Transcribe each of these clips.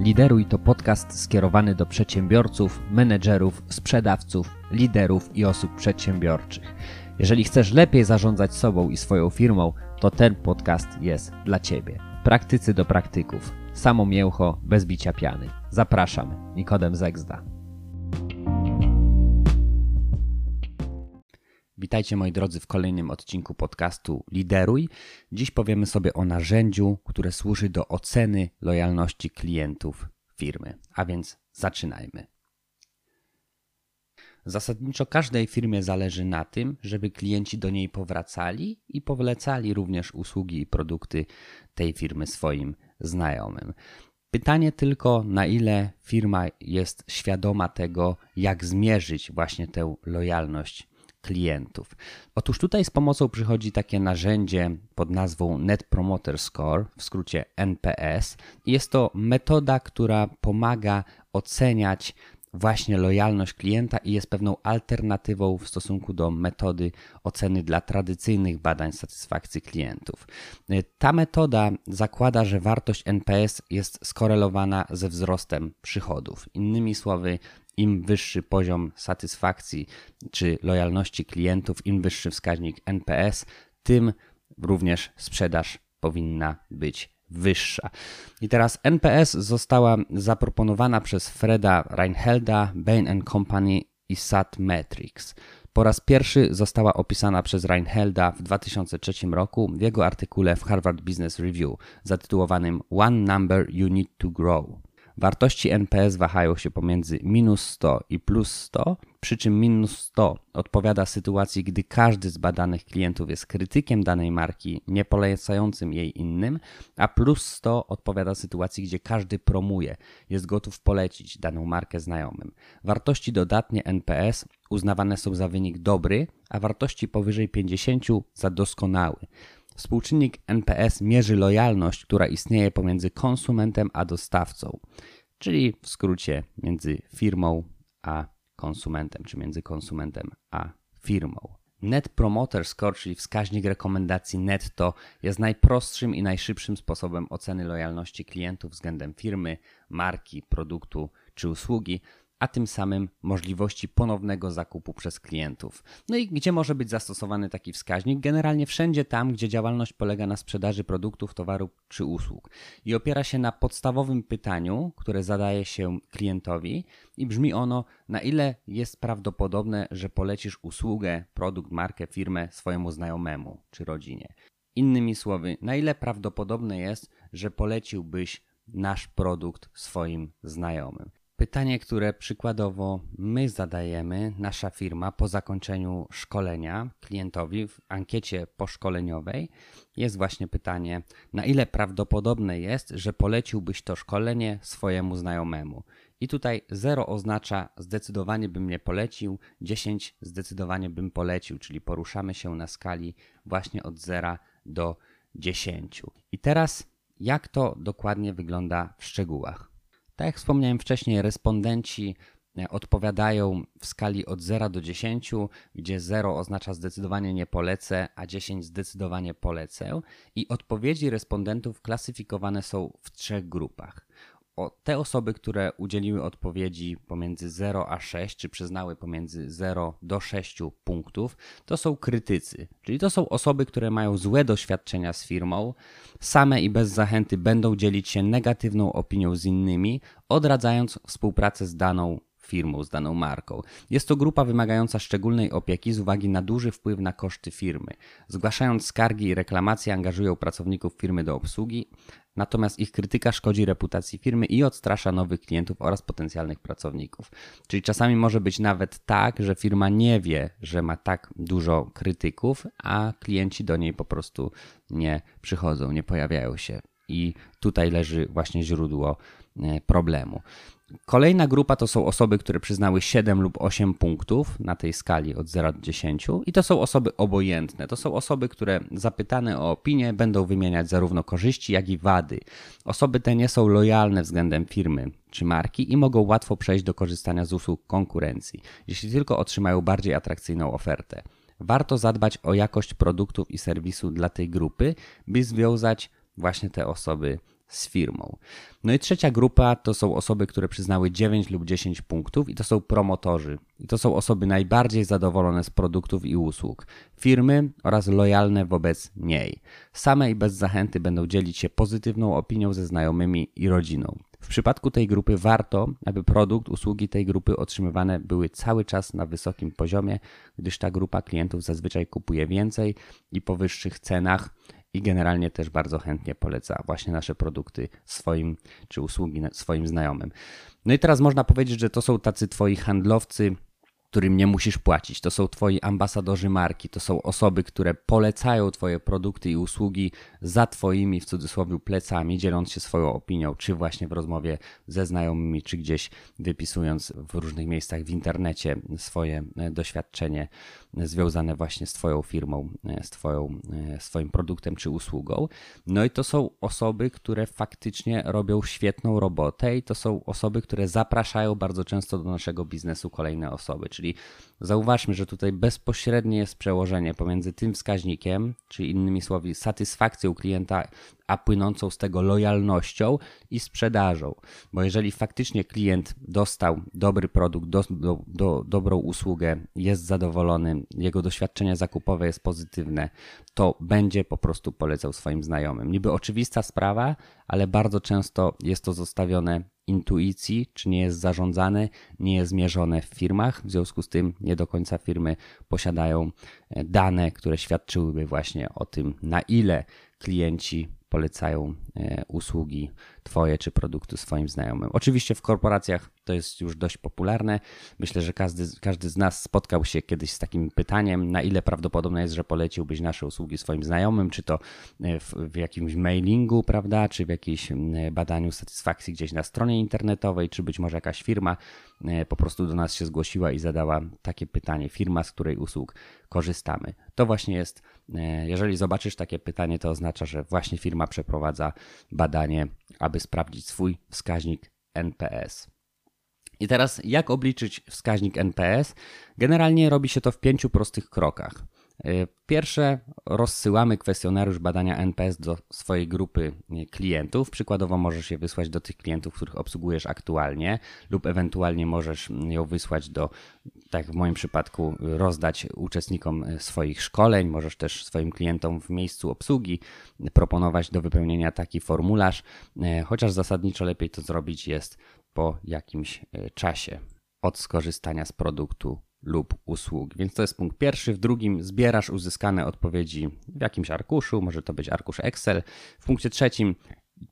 Lideruj to podcast skierowany do przedsiębiorców, menedżerów, sprzedawców, liderów i osób przedsiębiorczych. Jeżeli chcesz lepiej zarządzać sobą i swoją firmą, to ten podcast jest dla Ciebie. Praktycy do praktyków. Samo mięcho, bez bicia piany. Zapraszam, Nikodem Zegzda. Witajcie moi drodzy w kolejnym odcinku podcastu Lideruj. Dziś powiemy sobie o narzędziu, które służy do oceny lojalności klientów firmy. A więc zaczynajmy. Zasadniczo każdej firmie zależy na tym, żeby klienci do niej powracali i powlecali również usługi i produkty tej firmy swoim znajomym. Pytanie tylko, na ile firma jest świadoma tego, jak zmierzyć właśnie tę lojalność klientów. Otóż tutaj z pomocą przychodzi takie narzędzie pod nazwą Net Promoter Score, w skrócie NPS. Jest to metoda, która pomaga oceniać właśnie lojalność klienta i jest pewną alternatywą w stosunku do metody oceny dla tradycyjnych badań satysfakcji klientów. Ta metoda zakłada, że wartość NPS jest skorelowana ze wzrostem przychodów. Innymi słowy, im wyższy poziom satysfakcji czy lojalności klientów, im wyższy wskaźnik NPS, tym również sprzedaż powinna być wyższa. I teraz NPS została zaproponowana przez Freda Reinhelda, Bain Company i Satmetrics. Po raz pierwszy została opisana przez Reinhelda w 2003 roku w jego artykule w Harvard Business Review zatytułowanym One Number You Need to Grow. Wartości NPS wahają się pomiędzy minus 100 i plus 100, przy czym minus 100 odpowiada sytuacji, gdy każdy z badanych klientów jest krytykiem danej marki, nie polecającym jej innym, a plus 100 odpowiada sytuacji, gdzie każdy promuje, jest gotów polecić daną markę znajomym. Wartości dodatnie NPS uznawane są za wynik dobry, a wartości powyżej 50 za doskonały. Współczynnik NPS mierzy lojalność, która istnieje pomiędzy konsumentem a dostawcą, czyli w skrócie między firmą a konsumentem, czy między konsumentem a firmą. Net Promoter Score, czyli wskaźnik rekomendacji netto, jest najprostszym i najszybszym sposobem oceny lojalności klientów względem firmy, marki, produktu czy usługi, a tym samym możliwości ponownego zakupu przez klientów. No i gdzie może być zastosowany taki wskaźnik? Generalnie wszędzie tam, gdzie działalność polega na sprzedaży produktów, towarów czy usług i opiera się na podstawowym pytaniu, które zadaje się klientowi i brzmi ono: na ile jest prawdopodobne, że polecisz usługę, produkt, markę, firmę swojemu znajomemu czy rodzinie. Innymi słowy, na ile prawdopodobne jest, że poleciłbyś nasz produkt swoim znajomym. Pytanie, które przykładowo my zadajemy, nasza firma po zakończeniu szkolenia klientowi w ankiecie poszkoleniowej, jest właśnie pytanie, na ile prawdopodobne jest, że poleciłbyś to szkolenie swojemu znajomemu. I tutaj 0 oznacza zdecydowanie bym nie polecił, 10 zdecydowanie bym polecił, czyli poruszamy się na skali właśnie od 0 do 10. I teraz jak to dokładnie wygląda w szczegółach? Tak jak wspomniałem wcześniej, respondenci e, odpowiadają w skali od 0 do 10, gdzie 0 oznacza zdecydowanie nie polecę, a 10 zdecydowanie polecę. I odpowiedzi respondentów klasyfikowane są w trzech grupach te osoby, które udzieliły odpowiedzi pomiędzy 0 a 6, czy przyznały pomiędzy 0 do 6 punktów, to są krytycy, czyli to są osoby, które mają złe doświadczenia z firmą, same i bez zachęty będą dzielić się negatywną opinią z innymi, odradzając współpracę z daną firmą, z daną marką. Jest to grupa wymagająca szczególnej opieki z uwagi na duży wpływ na koszty firmy. Zgłaszając skargi i reklamacje, angażują pracowników firmy do obsługi, natomiast ich krytyka szkodzi reputacji firmy i odstrasza nowych klientów oraz potencjalnych pracowników. Czyli czasami może być nawet tak, że firma nie wie, że ma tak dużo krytyków, a klienci do niej po prostu nie przychodzą, nie pojawiają się. I tutaj leży właśnie źródło e, problemu. Kolejna grupa to są osoby, które przyznały 7 lub 8 punktów na tej skali od 0 do 10 i to są osoby obojętne. To są osoby, które zapytane o opinię będą wymieniać zarówno korzyści, jak i wady. Osoby te nie są lojalne względem firmy czy marki i mogą łatwo przejść do korzystania z usług konkurencji, jeśli tylko otrzymają bardziej atrakcyjną ofertę. Warto zadbać o jakość produktów i serwisu dla tej grupy, by związać właśnie te osoby z firmą. No i trzecia grupa to są osoby, które przyznały 9 lub 10 punktów i to są promotorzy. I to są osoby najbardziej zadowolone z produktów i usług firmy oraz lojalne wobec niej. Same i bez zachęty będą dzielić się pozytywną opinią ze znajomymi i rodziną. W przypadku tej grupy warto, aby produkt, usługi tej grupy otrzymywane były cały czas na wysokim poziomie, gdyż ta grupa klientów zazwyczaj kupuje więcej i po wyższych cenach i generalnie też bardzo chętnie poleca właśnie nasze produkty swoim czy usługi swoim znajomym. No i teraz można powiedzieć, że to są tacy twoi handlowcy którym nie musisz płacić. To są twoi ambasadorzy marki, to są osoby, które polecają twoje produkty i usługi za twoimi w cudzysłowie plecami, dzieląc się swoją opinią, czy właśnie w rozmowie ze znajomymi, czy gdzieś wypisując w różnych miejscach w internecie swoje e, doświadczenie związane właśnie z twoją firmą, e, z twoją, e, swoim produktem czy usługą. No i to są osoby, które faktycznie robią świetną robotę i to są osoby, które zapraszają bardzo często do naszego biznesu kolejne osoby, czyli Czyli zauważmy, że tutaj bezpośrednie jest przełożenie pomiędzy tym wskaźnikiem, czyli innymi słowy satysfakcją klienta, a płynącą z tego lojalnością i sprzedażą. Bo jeżeli faktycznie klient dostał dobry produkt, do, do, do, dobrą usługę, jest zadowolony, jego doświadczenie zakupowe jest pozytywne, to będzie po prostu polecał swoim znajomym. Niby oczywista sprawa, ale bardzo często jest to zostawione intuicji, czy nie jest zarządzane, nie jest mierzone w firmach. W związku z tym nie do końca firmy posiadają e, dane, które świadczyłyby właśnie o tym, na ile klienci polecają e, usługi Twoje czy produktu swoim znajomym. Oczywiście w korporacjach to jest już dość popularne. Myślę, że każdy, każdy z nas spotkał się kiedyś z takim pytaniem, na ile prawdopodobne jest, że poleciłbyś nasze usługi swoim znajomym, czy to e, w, w jakimś mailingu, prawda, czy w jakimś badaniu satysfakcji gdzieś na stronie internetowej, czy być może jakaś firma e, po prostu do nas się zgłosiła i zadała takie pytanie, firma, z której usług korzystamy. To właśnie jest, e, jeżeli zobaczysz takie pytanie, to oznacza, że właśnie firma przeprowadza badanie, aby sprawdzić swój wskaźnik NPS. I teraz, jak obliczyć wskaźnik NPS? Generalnie robi się to w pięciu prostych krokach. E, pierwsze, rozsyłamy kwestionariusz badania NPS do swojej grupy e, klientów. Przykładowo możesz je wysłać do tych klientów, których obsługujesz aktualnie, lub ewentualnie możesz ją wysłać do, tak w moim przypadku, rozdać uczestnikom e, swoich szkoleń. Możesz też swoim klientom w miejscu obsługi proponować do wypełnienia taki formularz, chociaż zasadniczo lepiej to zrobić jest po jakimś czasie od skorzystania z produktu lub usług. Więc to jest punkt pierwszy. W drugim zbierasz uzyskane odpowiedzi w jakimś arkuszu, może to być arkusz Excel. W punkcie trzecim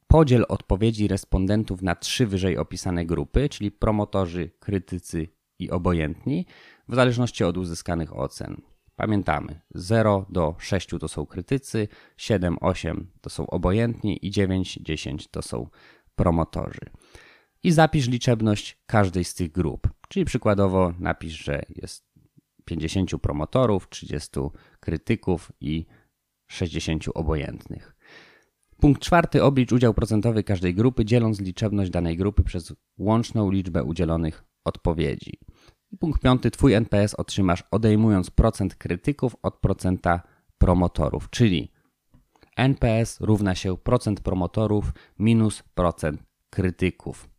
podziel odpowiedzi respondentów na trzy wyżej opisane grupy, czyli promotorzy, krytycy i obojętni, w zależności od uzyskanych ocen. Pamiętamy, 0 do 6 to są krytycy, 7, 8 to są obojętni i 9, 10 to są promotorzy i zapisz liczebność każdej z tych grup. Czyli przykładowo napisz, że jest 50 promotorów, 30 krytyków i 60 obojętnych. Punkt czwarty. Oblicz udział procentowy każdej grupy, dzieląc liczebność danej grupy przez łączną liczbę udzielonych odpowiedzi. I punkt piąty. Twój NPS otrzymasz odejmując procent krytyków od procenta promotorów, czyli NPS równa się procent promotorów minus procent krytyków.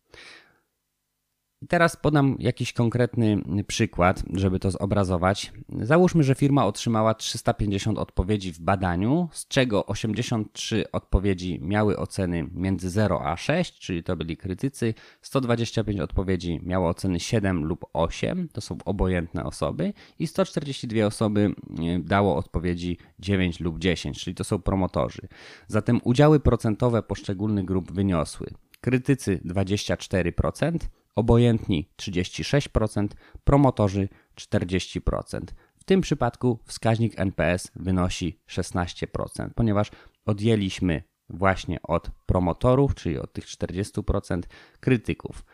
Teraz podam jakiś konkretny przykład, żeby to zobrazować. Załóżmy, że firma otrzymała 350 odpowiedzi w badaniu, z czego 83 odpowiedzi miały oceny między 0 a 6, czyli to byli krytycy, 125 odpowiedzi miało oceny 7 lub 8, to są obojętne osoby, i 142 osoby e, dało odpowiedzi 9 lub 10, czyli to są promotorzy. Zatem udziały procentowe poszczególnych grup wyniosły krytycy 24%, obojętni 36%, promotorzy 40%. W tym przypadku wskaźnik NPS wynosi 16%, ponieważ odjęliśmy właśnie od promotorów, czyli od tych 40%, krytyków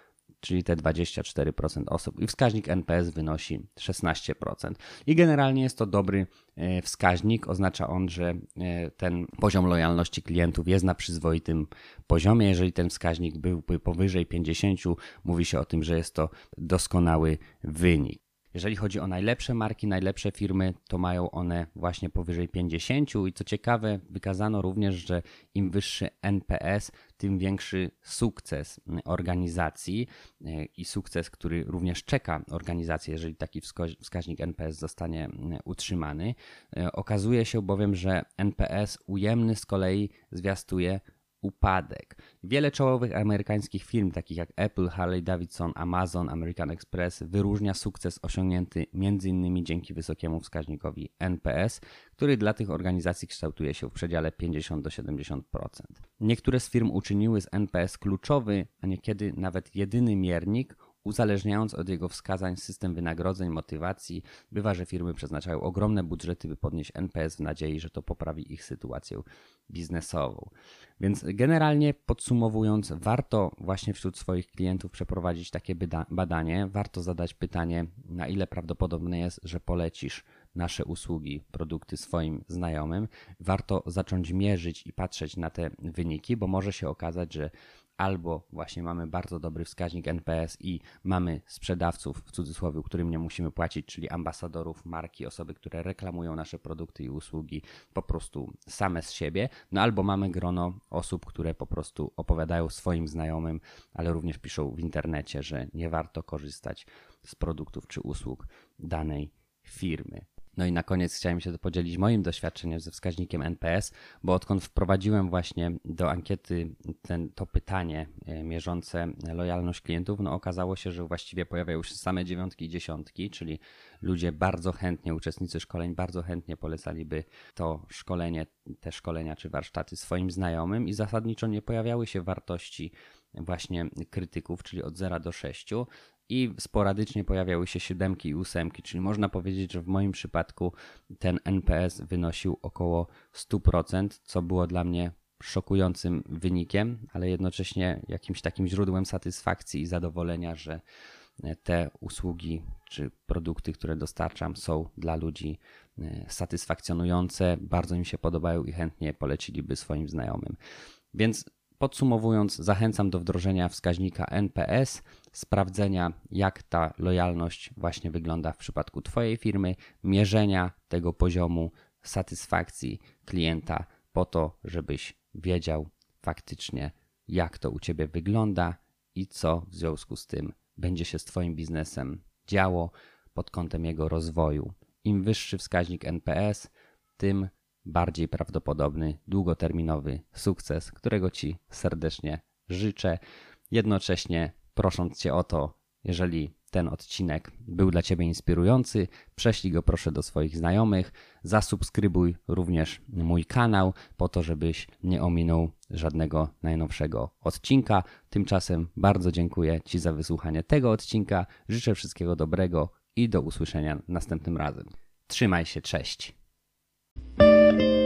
czyli te 24% osób. I wskaźnik NPS wynosi 16%. I generalnie jest to dobry e, wskaźnik. Oznacza on, że e, ten poziom lojalności klientów jest na przyzwoitym poziomie. Jeżeli ten wskaźnik byłby powyżej 50, mówi się o tym, że jest to doskonały wynik. Jeżeli chodzi o najlepsze marki, najlepsze firmy, to mają one właśnie powyżej 50 i co ciekawe, wykazano również, że im wyższy NPS, tym większy sukces organizacji e, i sukces, który również czeka organizację, jeżeli taki wskaźnik NPS zostanie utrzymany. E, okazuje się bowiem, że NPS ujemny z kolei zwiastuje upadek. Wiele czołowych amerykańskich firm, takich jak Apple, Harley Davidson, Amazon, American Express, wyróżnia sukces osiągnięty m.in. dzięki wysokiemu wskaźnikowi NPS, który dla tych organizacji kształtuje się w przedziale 50 do 70%. Niektóre z firm uczyniły z NPS kluczowy, a niekiedy nawet jedyny miernik Uzależniając od jego wskazań system wynagrodzeń, motywacji, bywa, że firmy przeznaczają ogromne budżety, by podnieść NPS w nadziei, że to poprawi ich sytuację biznesową. Więc generalnie podsumowując, warto właśnie wśród swoich klientów przeprowadzić takie badanie. Warto zadać pytanie, na ile prawdopodobne jest, że polecisz nasze usługi, produkty swoim znajomym. Warto zacząć mierzyć i patrzeć na te wyniki, bo może się okazać, że albo właśnie mamy bardzo dobry wskaźnik NPS i mamy sprzedawców, w cudzysłowie, którym nie musimy płacić, czyli ambasadorów marki, osoby, które reklamują nasze produkty i usługi po prostu same z siebie, no albo mamy grono osób, które po prostu opowiadają swoim znajomym, ale również piszą w internecie, że nie warto korzystać z produktów czy usług danej firmy. No i na koniec chciałem się podzielić moim doświadczeniem ze wskaźnikiem NPS, bo odkąd wprowadziłem właśnie do ankiety ten, to pytanie e, mierzące lojalność klientów, no okazało się, że właściwie pojawiają się same dziewiątki i dziesiątki, czyli ludzie bardzo chętnie, uczestnicy szkoleń bardzo chętnie polecaliby to szkolenie, te szkolenia czy warsztaty swoim znajomym i zasadniczo nie pojawiały się wartości właśnie krytyków, czyli od 0 do 6, i sporadycznie pojawiały się siódemki i ósemki, czyli można powiedzieć, że w moim przypadku ten NPS wynosił około 100%, co było dla mnie szokującym wynikiem, ale jednocześnie jakimś takim źródłem satysfakcji i zadowolenia, że te usługi czy produkty, które dostarczam, są dla ludzi e, satysfakcjonujące, bardzo im się podobają i chętnie poleciliby swoim znajomym. Więc Podsumowując, zachęcam do wdrożenia wskaźnika NPS, sprawdzenia, jak ta lojalność właśnie wygląda w przypadku Twojej firmy, mierzenia tego poziomu satysfakcji klienta, po to, żebyś wiedział faktycznie, jak to u Ciebie wygląda i co w związku z tym będzie się z Twoim biznesem działo pod kątem jego rozwoju. Im wyższy wskaźnik NPS, tym bardziej prawdopodobny, długoterminowy sukces, którego Ci serdecznie życzę. Jednocześnie prosząc Cię o to, jeżeli ten odcinek był dla Ciebie inspirujący, prześlij go proszę do swoich znajomych, zasubskrybuj również mój kanał, po to, żebyś nie ominął żadnego najnowszego odcinka. Tymczasem bardzo dziękuję Ci za wysłuchanie tego odcinka, życzę wszystkiego dobrego i do usłyszenia następnym razem. Trzymaj się, cześć. Thank you.